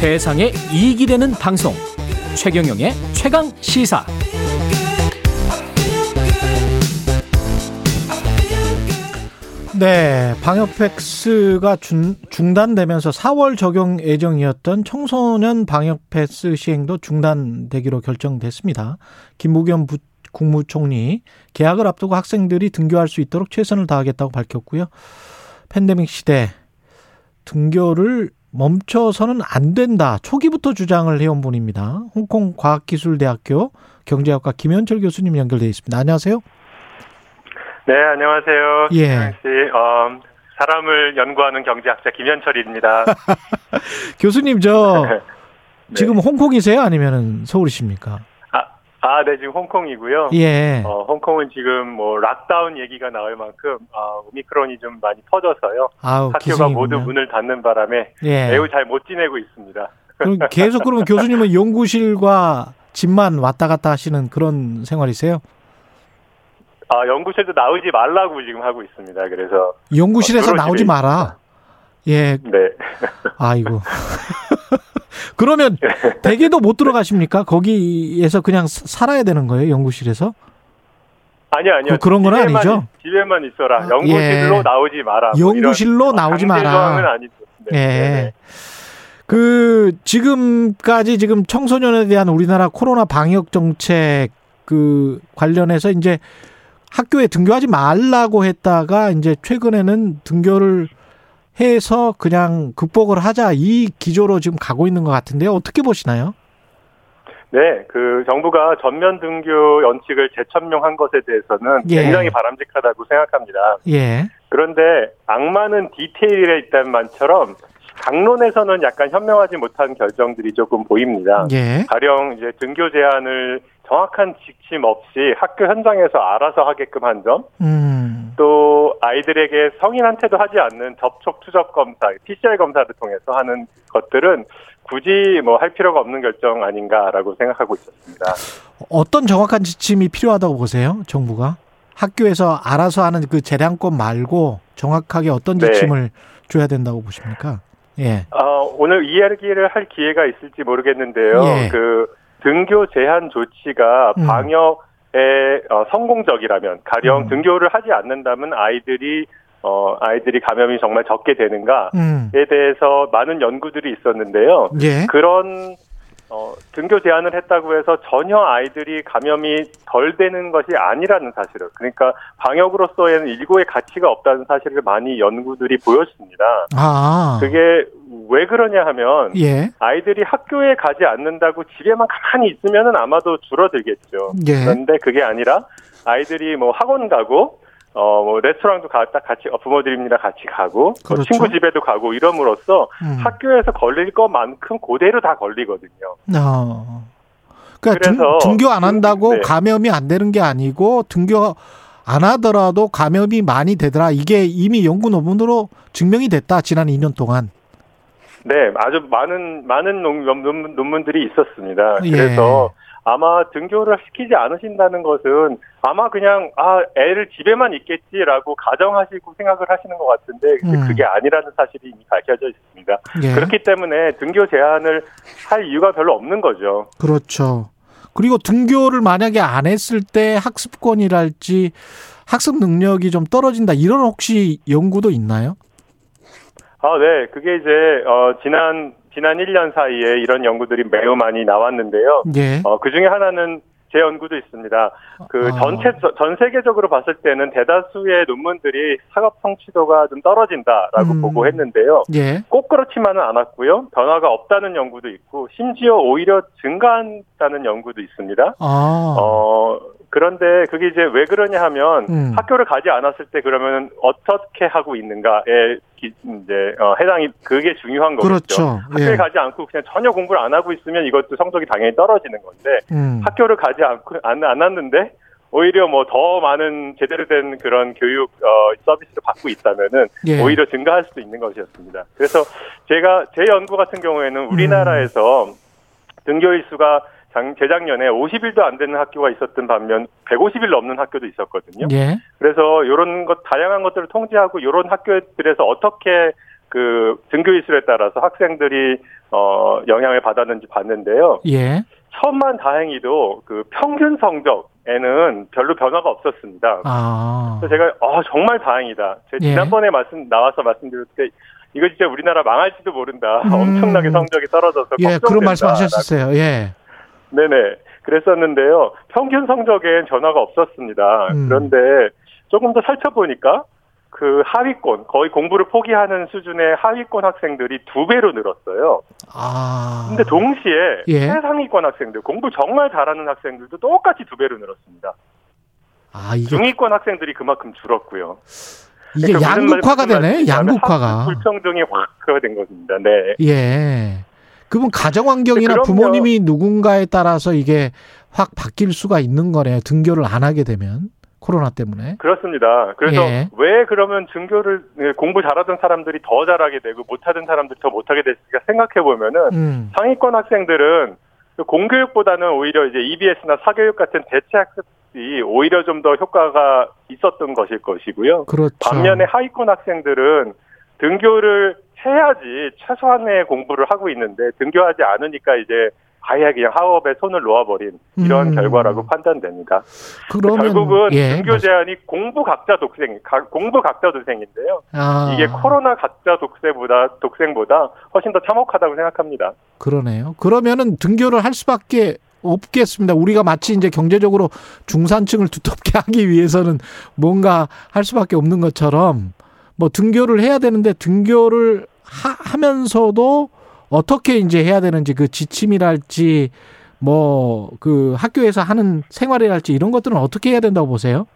세상에 이익이 되는 방송 최경영의 최강 시사 네, 방역 패스가 중, 중단되면서 4월 적용 예정이었던 청소년 방역 패스 시행도 중단되기로 결정됐습니다. 김부겸 부, 국무총리 개학을 앞두고 학생들이 등교할 수 있도록 최선을 다하겠다고 밝혔고요. 팬데믹 시대 등교를 멈춰서는 안 된다. 초기부터 주장을 해온 분입니다. 홍콩 과학기술대학교 경제학과 김현철 교수님 연결돼 있습니다. 안녕하세요. 네, 안녕하세요. 예. 씨, 어, 사람을 연구하는 경제학자 김현철입니다. 교수님 저 네. 지금 홍콩이세요? 아니면은 서울이십니까? 아, 아, 네, 지금 홍콩이고요. 예. 어, 홍콩은 지금 뭐 락다운 얘기가 나올 만큼 아, 오미크론이 좀 많이 퍼져서요. 아우 학교가 기승이군요. 모두 문을 닫는 바람에 예. 매우 잘 못 지내고 있습니다. 그럼 계속 그러면 교수님은 연구실과 집만 왔다 갔다 하시는 그런 생활이세요? 아, 연구실도 나오지 말라고 지금 하고 있습니다. 그래서 연구실에서 어, 나오지 마라. 예. 네. 아이고. 그러면 대개도 못 들어가십니까? 거기에서 그냥 사- 살아야 되는 거예요, 연구실에서? 아니요, 아니요. 그- 그런 건 집에만 아니죠? 있- 집에만 있어라. 아, 연구실로 예. 나오지 마라. 뭐 연구실로 나오지 강제 마라. 아니죠. 네, 예. 네, 네. 그 지금까지 지금 청소년에 대한 우리나라 코로나 방역 정책 그 관련해서 이제 학교에 등교하지 말라고 했다가 이제 최근에는 등교를 해서 그냥 극복을 하자 이 기조로 지금 가고 있는 것 같은데요. 어떻게 보시나요? 네, 그 정부가 전면 등교 연칙을 재천명한 것에 대해서는 예. 굉장히 바람직하다고 생각합니다. 예. 그런데 악마는 디테일에 있다는 말처럼 강론에서는 약간 현명하지 못한 결정들이 조금 보입니다. 예. 가령 이제 등교 제한을 정확한 지침 없이 학교 현장에서 알아서 하게끔 한 점, 음. 또 아이들에게 성인한테도 하지 않는 접촉 추적 검사, PCR 검사를 통해서 하는 것들은 굳이 뭐 할 필요가 없는 결정 아닌가라고 생각하고 있었습니다. 어떤 정확한 지침이 필요하다고 보세요? 정부가 학교에서 알아서 하는 그 재량권 말고 정확하게 어떤 네. 지침을 줘야 된다고 보십니까? 예. 어, 오늘 이야기를 할 기회가 있을지 모르겠는데요. 예. 그 등교 제한 조치가 음. 방역에 어, 성공적이라면 가령 음. 등교를 하지 않는다면 아이들이 어, 아이들이 감염이 정말 적게 되는가에 음. 대해서 많은 연구들이 있었는데요. 예. 그런 어, 등교 제한을 했다고 해서 전혀 아이들이 감염이 덜 되는 것이 아니라는 사실을 그러니까 방역으로서에는 일고의 가치가 없다는 사실을 많이 연구들이 보였습니다. 아. 그게 왜 그러냐 하면 예. 아이들이 학교에 가지 않는다고 집에만 가만히 있으면은 아마도 줄어들겠죠. 예. 그런데 그게 아니라 아이들이 뭐 학원 가고 어 뭐 레스토랑도 가, 딱 같이 어, 부모들입니다 같이 가고 뭐 그렇죠. 친구 집에도 가고 이럼으로써 음. 학교에서 걸릴 것만큼 그대로 다 걸리거든요. 어. 그러니까 그래서 등, 교안 한다고 네. 감염이 안 되는 게 아니고 등교 안 하더라도 감염이 많이 되더라. 이게 이미 연구 논문으로 증명이 됐다. 지난 2년 동안. 네, 아주 많은 많은 논- 논문, 논문들이 있었습니다. 예. 그래서 아마 등교를 시키지 않으신다는 것은 아마 그냥 아 애를 집에만 있겠지라고 가정하시고 생각을 하시는 것 같은데 음. 그게 아니라는 사실이 이미 밝혀져 있습니다. 예. 그렇기 때문에 등교 제한을 할 이유가 별로 없는 거죠. 그렇죠. 그리고 등교를 만약에 안 했을 때 학습권이랄지 학습 능력이 좀 떨어진다. 이런 혹시 연구도 있나요? 아, 네. 그게 이제 어 지난 지난 1년 사이에 이런 연구들이 매우 많이 나왔는데요. 예. 어, 그 중에 하나는 제 연구도 있습니다. 그 아. 전체 전 세계적으로 봤을 때는 대다수의 논문들이 학업 성취도가 좀 떨어진다라고 음. 보고했는데요. 예. 꼭 그렇지만은 않았고요. 변화가 없다는 연구도 있고 심지어 오히려 증가한다는 연구도 있습니다. 아. 어 그런데 그게 이제 왜 그러냐 하면 음. 학교를 가지 않았을 때 그러면 어떻게 하고 있는가에 기- 이제 어, 해당이 그게 중요한 거겠죠. 그렇죠. 학교에 예. 가지 않고 그냥 전혀 공부를 안 하고 있으면 이것도 성적이 당연히 떨어지는 건데 음. 학교를 가지 않고 안, 안 왔는데 오히려 뭐 더 많은 제대로 된 그런 교육 어, 서비스를 받고 있다면은 예. 오히려 증가할 수도 있는 것이었습니다. 그래서 제가 제 연구 같은 경우에는 음. 우리나라에서 등교 일 수가 장, 재작년에 50일도 안 되는 학교가 있었던 반면 150일 넘는 학교도 있었거든요. 예. 그래서 이런 것 다양한 것들을 통제하고 이런 학교들에서 어떻게 그 등교 이수에 따라서 학생들이 어 영향을 받았는지 봤는데요. 예. 천만 다행히도 그 평균 성적에는 별로 변화가 없었습니다. 아. 그래서 제가 어 정말 다행이다. 제가 예. 지난번에 말씀 나와서 말씀드렸을 때 이거 진짜 우리나라 망할지도 모른다. 음. 엄청나게 성적이 떨어져서 예, 걱정된다. 그런 말씀 하셨었어요. 예. 네네. 그랬었는데요. 평균 성적엔 변화가 없었습니다. 음. 그런데 조금 더 살펴보니까 그 하위권, 거의 공부를 포기하는 수준의 하위권 학생들이 두 배로 늘었어요. 아. 근데 동시에 예. 최상위권 학생들, 공부 정말 잘하는 학생들도 똑같이 두 배로 늘었습니다. 아, 이게 중위권 학생들이 그만큼 줄었고요. 이게 그러니까 양극화가 되네. 양극화가. 불평등이 확 그가 된 것입니다. 네. 예. 그러면 가정 환경이나 그럼요. 부모님이 누군가에 따라서 이게 확 바뀔 수가 있는 거네요. 등교를 안 하게 되면 코로나 때문에. 그렇습니다. 그래서 예. 왜 그러면 등교를 네, 공부 잘하던 사람들이 더 잘하게 되고 못하던 사람들이 더 못하게 됐을까 생각해 보면은 음. 상위권 학생들은 그 공교육보다는 오히려 이제 EBS나 사교육 같은 대체 학습이 오히려 좀 더 효과가 있었던 것일 것이고요. 그렇죠. 반면에 하위권 학생들은 등교를 해야지 최소한의 공부를 하고 있는데 등교하지 않으니까 이제 아예 그냥 학업에 손을 놓아버린 이런 음. 결과라고 판단됩니다. 그러면 결국은 예. 등교 제한이 공부 각자 독생, 가- 공부 각자 독생인데요. 아, 이게 코로나 각자 독생보다 독생보다 훨씬 더 참혹하다고 생각합니다. 그러네요. 그러면은 등교를 할 수밖에 없겠습니다. 우리가 마치 이제 경제적으로 중산층을 두텁게 하기 위해서는 뭔가 할 수밖에 없는 것처럼 뭐 등교를 해야 되는데 등교를 하, 하면서도 어떻게 이제 해야 되는지 그 지침이랄지 뭐 그 학교에서 하는 생활이랄지 이런 것들은 어떻게 해야 된다고 보세요?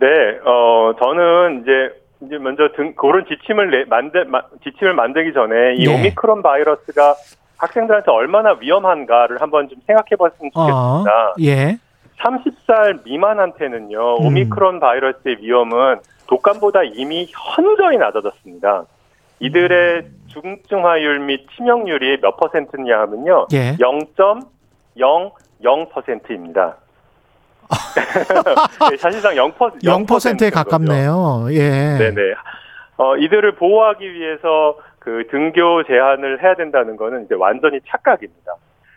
네, 어 저는 이제 이제 먼저 등 그런 지침을 내, 만들 마- 지침을 만들기 전에 이 네. 오미크론 바이러스가 학생들한테 얼마나 위험한가를 한번 좀 생각해 봤으면 어, 좋겠습니다. 예. 30살 미만한테는요, 음. 오미크론 바이러스의 위험은 독감보다 이미 현저히 낮아졌습니다. 이들의 음. 중증화율 및 치명률이 몇 퍼센트냐 하면요, 예. 0.00%입니다. 네, 사실상 0%, 0%에 가깝네요. 예. 네네. 어, 이들을 보호하기 위해서 그 등교 제한을 해야 된다는 거는 이제 완전히 착각입니다.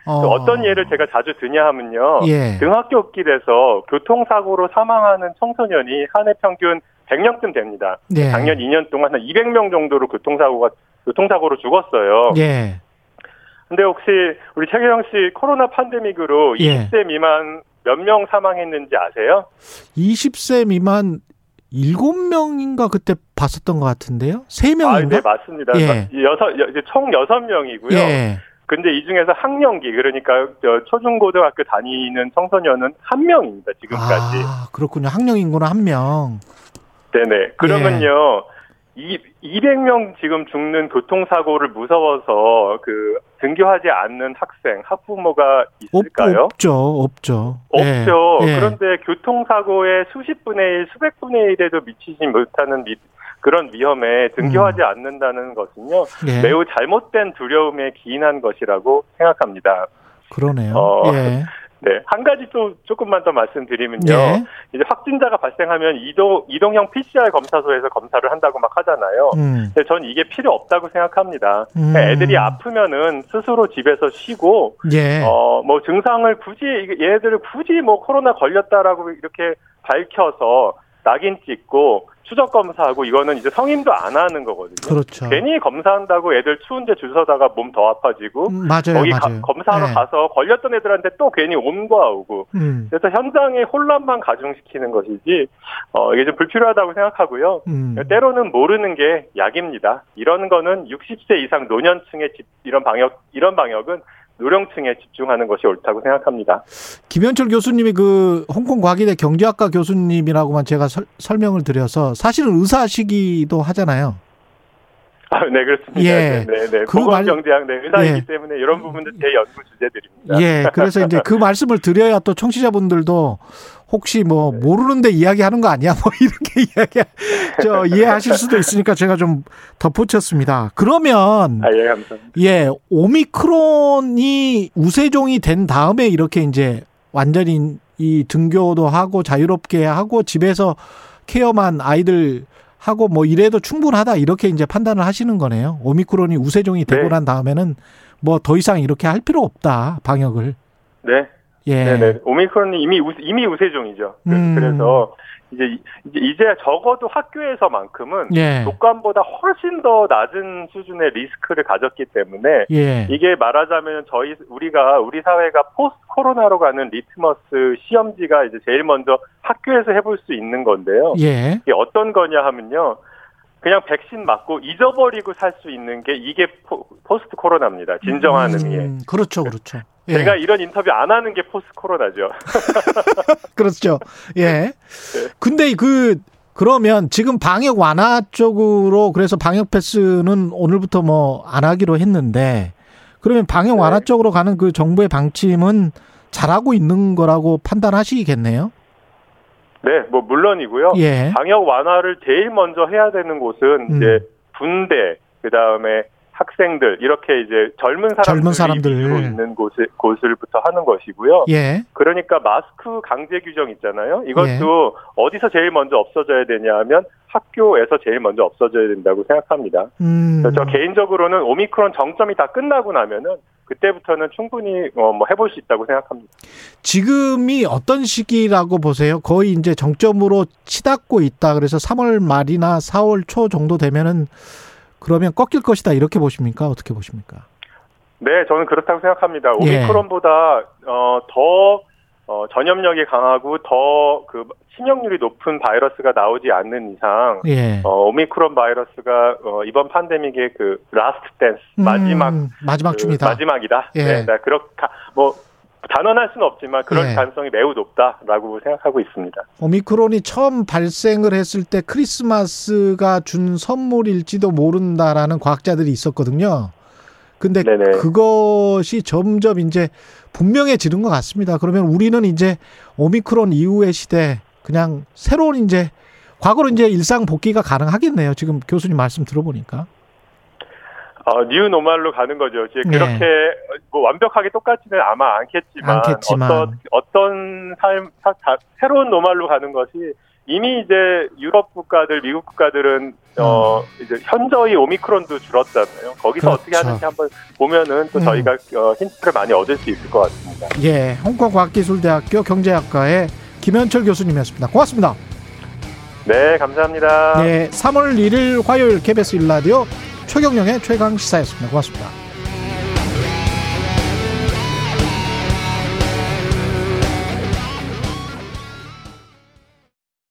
어. 어떤 예를 제가 자주 드냐 하면요. 예. 등하굣길에서 교통사고로 사망하는 청소년이 한 해 평균 100명쯤 됩니다. 예. 작년 2년 동안 한 200명 정도로 교통사고가 교통사고로 죽었어요. 예. 근데 혹시 우리 최경영 씨 코로나 팬데믹으로 예. 20세 미만 몇 명 사망했는지 아세요? 20세 미만 7명인가 그때 봤었던 것 같은데요? 아, 3명인가? 네, 맞습니다. 예. 여섯, 여- 이제 총 6명이고요. 예. 근데 이 중에서 학령기, 그러니까 저 초중고등학교 다니는 청소년은 한 명입니다, 지금까지. 아, 그렇군요. 학령 인구는 한 명. 네네. 그러면요, 이 200명 지금 죽는 교통사고를 무서워서 그 등교하지 않는 학생, 학부모가 없, 있을까요? 없 죠. 없죠. 예. 없죠. 예. 그런데 교통사고의 수십 분의 일, 수백 분의 일에도 미치지 못하는 미- 그런 위험에 등교하지 않는다는 것은요, 음. 예. 매우 잘못된 두려움에 기인한 것이라고 생각합니다. 그러네요. 어, 예. 네. 한 가지 또 조금만 더 말씀드리면요. 예. 이제 확진자가 발생하면 이동, 이동형 PCR 검사소에서 검사를 한다고 막 하잖아요. 음. 근데 전 이게 필요 없다고 생각합니다. 음. 애들이 아프면은 스스로 집에서 쉬고, 예. 어, 뭐 증상을 굳이, 얘네들을 굳이 뭐 코로나 걸렸다라고 이렇게 밝혀서 낙인 찍고 추적 검사하고 이거는 이제 성인도 안 하는 거거든요. 그렇죠. 괜히 검사한다고 애들 추운데 줄 서다가 몸 더 아파지고, 음, 맞아요. 거기 맞아요. 가- 검사하러 예. 가서 걸렸던 애들한테 또 괜히 옮겨오고, 음. 그래서 현장에 혼란만 가중시키는 것이지 어, 이게 좀 불필요하다고 생각하고요. 음. 때로는 모르는 게 약입니다. 이런 거는 60세 이상 노년층의 집, 이런 방역 이런 방역은 노령층에 집중하는 것이 옳다고 생각합니다. 김현철 교수님이 그 홍콩 과기대 경제학과 교수님이라고만 제가 설, 설명을 드려서 사실은 의사시기도 하잖아요. 아, 네 그렇습니다. 예. 네, 네, 네. 그 말- 보건경제학 네, 의사이기 예. 때문에 이런 부분도 제 연구 주제들입니다. 예, 그래서 이제 그 말씀을 드려야 또 청취자분들도 혹시 뭐 모르는데 이야기하는 거 아니야? 뭐 이렇게 이야기 저 이해하실 수도 있으니까 제가 좀 덧붙였습니다. 그러면 아, 예, 감사합니다. 예, 오미크론이 우세종이 된 다음에 이렇게 이제 완전히 이 등교도 하고 자유롭게 하고 집에서 care만 아이들 하고 뭐 이래도 충분하다 이렇게 이제 판단을 하시는 거네요. 오미크론이 우세종이 되고 네. 난 다음에는 뭐 더 이상 이렇게 할 필요 없다 방역을. 네. 예. 네네. 오미크론이 이미 우, 이미 우세종이죠. 그- 음. 그래서 이제 이- 이제 적어도 학교에서만큼은 예. 독감보다 훨씬 더 낮은 수준의 리스크를 가졌기 때문에 예. 이게 말하자면 저희 우리가 우리 사회가 post 코로나로 가는 리트머스 시험지가 이제 제일 먼저 학교에서 해볼 수 있는 건데요. 예. 이게 어떤 거냐 하면요. 그냥 백신 맞고 잊어버리고 살 수 있는 게 이게 post 코로나입니다. 진정한 음, 의미의. 그렇죠, 그렇죠. 예. 제가 이런 인터뷰 안 하는 게 post 코로나죠. 그렇죠. 예. 네. 근데 그 그러면 지금 방역 완화 쪽으로 그래서 방역 패스는 오늘부터 뭐 안 하기로 했는데 그러면 방역 완화 네. 쪽으로 가는 그 정부의 방침은 잘하고 있는 거라고 판단하시겠네요. 네, 뭐 물론이고요. 예. 방역 완화를 제일 먼저 해야 되는 곳은 음. 이제 군대, 그 다음에 학생들 이렇게 이제 젊은 사람들이 젊은 사람들. 있는 곳을 곳을부터 하는 것이고요. 예. 그러니까 마스크 강제 규정 있잖아요. 이것도 어디서 제일 먼저 없어져야 되냐 하면 학교에서 제일 먼저 없어져야 된다고 생각합니다. 음. 저 개인적으로는 오미크론 정점이 다 끝나고 나면은 그때부터는 충분히 어, 뭐 해볼 수 있다고 생각합니다. 지금이 어떤 시기라고 보세요? 거의 이제 정점으로 치닫고 있다. 그래서 3월 말이나 4월 초 정도 되면은 그러면 꺾일 것이다. 이렇게 보십니까? 어떻게 보십니까? 네, 저는 그렇다고 생각합니다. 예. 오미크론보다 어, 더 어, 전염력이 강하고 더 그 치명률이 높은 바이러스가 나오지 않는 이상 예. 어, 오미크론 바이러스가 어, 이번 팬데믹의 그 last dance 마지막 음, 마지막 그 춤이다. 마지막이다. 예. 네, 나 그렇게 뭐 단언할 수는 없지만 그럴 예. 가능성이 매우 높다라고 생각하고 있습니다. 오미크론이 처음 발생을 했을 때 크리스마스가 준 선물일지도 모른다라는 과학자들이 있었거든요. 근데 네네. 그것이 점점 이제 분명해지는 것 같습니다. 그러면 우리는 이제 오미크론 이후의 시대 그냥 새로운 이제 과거로 이제 일상 복귀가 가능하겠네요. 지금 교수님 말씀 들어보니까. 어, new normal로 가는 거죠. 이제 네. 그렇게 뭐 완벽하게 똑같지는 아마 않겠지만, 않겠지만. 어떤 어떤 삶 사- 다- 새로운 normal로 가는 것이 이미 이제 유럽 국가들, 미국 국가들은 어 이제 현저히 오미크론도 줄었잖아요. 거기서 음. 그렇죠. 어떻게 하는지 한번 보면은 또 음. 저희가 어, 힌트를 많이 얻을 수 있을 것 같습니다. 예, 홍콩 과학기술대학교 경제학과의 김현철 교수님이었습니다. 고맙습니다. 네, 감사합니다. 네, 3월 1일 화요일 KBS 일라디오 최경령의 최강 시사였습니다. 고맙습니다.